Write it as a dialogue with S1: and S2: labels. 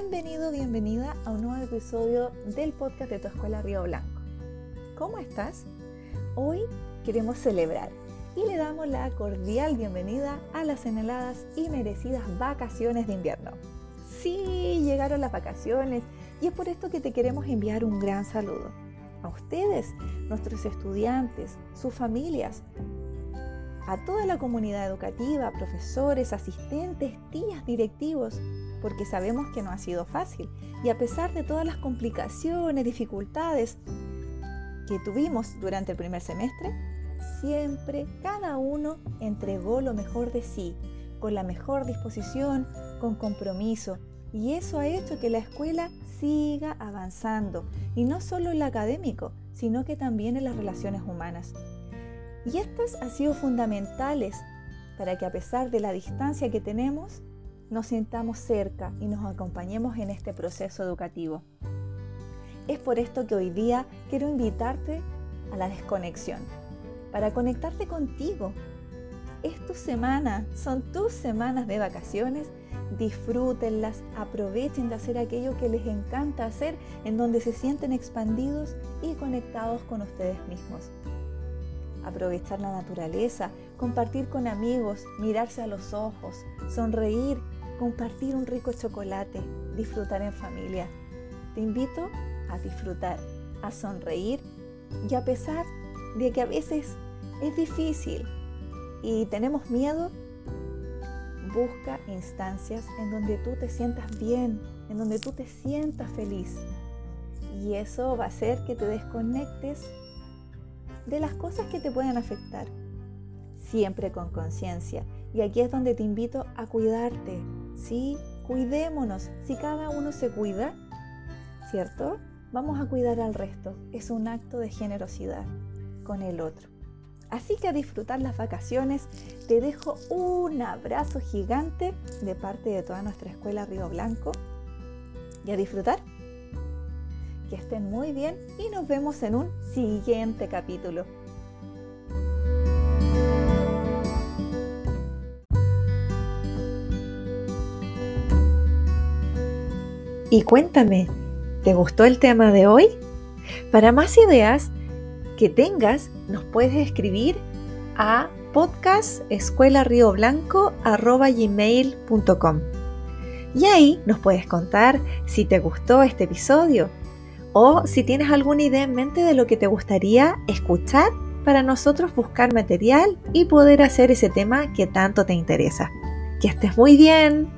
S1: Bienvenido, bienvenida a un nuevo episodio del podcast de tu escuela Río Blanco. ¿Cómo estás? Hoy queremos celebrar y le damos la cordial bienvenida a las anheladas y merecidas vacaciones de invierno. Sí, llegaron las vacaciones y es por esto que te queremos enviar un gran saludo. A ustedes, nuestros estudiantes, sus familias, a toda la comunidad educativa, profesores, asistentes, tías, directivos, porque sabemos que no ha sido fácil. Y a pesar de todas las complicaciones, dificultades que tuvimos durante el primer semestre, siempre cada uno entregó lo mejor de sí, con la mejor disposición, con compromiso. Y eso ha hecho que la escuela siga avanzando, y no solo en lo académico, sino que también en las relaciones humanas. Y estas han sido fundamentales para que a pesar de la distancia que tenemos, nos sentamos cerca y nos acompañemos en este proceso educativo. Es por esto que hoy día quiero invitarte a la desconexión, para conectarte contigo. Es tu semana, son tus semanas de vacaciones, disfrútenlas, aprovechen de hacer aquello que les encanta hacer, en donde se sienten expandidos y conectados con ustedes mismos aprovechar la naturaleza, compartir con amigos, mirarse a los ojos, sonreír, compartir un rico chocolate, disfrutar en familia. Te invito a disfrutar, a sonreír y a pesar de que a veces es difícil y tenemos miedo, busca instancias en donde tú te sientas bien, en donde tú te sientas feliz. Y eso va a hacer que te desconectes de las cosas que te pueden afectar. Siempre con conciencia. Y aquí es donde te invito a cuidarte. Sí, cuidémonos. Si cada uno se cuida, ¿cierto? Vamos a cuidar al resto. Es un acto de generosidad con el otro. Así que a disfrutar las vacaciones, te dejo un abrazo gigante de parte de toda nuestra escuela Río Blanco y a disfrutar que estén muy bien y nos vemos en un siguiente capítulo. Y cuéntame, ¿te gustó el tema de hoy? Para más ideas que tengas, nos puedes escribir a podcastescuelarioblanco.com y ahí nos puedes contar si te gustó este episodio o si tienes alguna idea en mente de lo que te gustaría escuchar para nosotros buscar material y poder hacer ese tema que tanto te interesa. Que estés muy bien.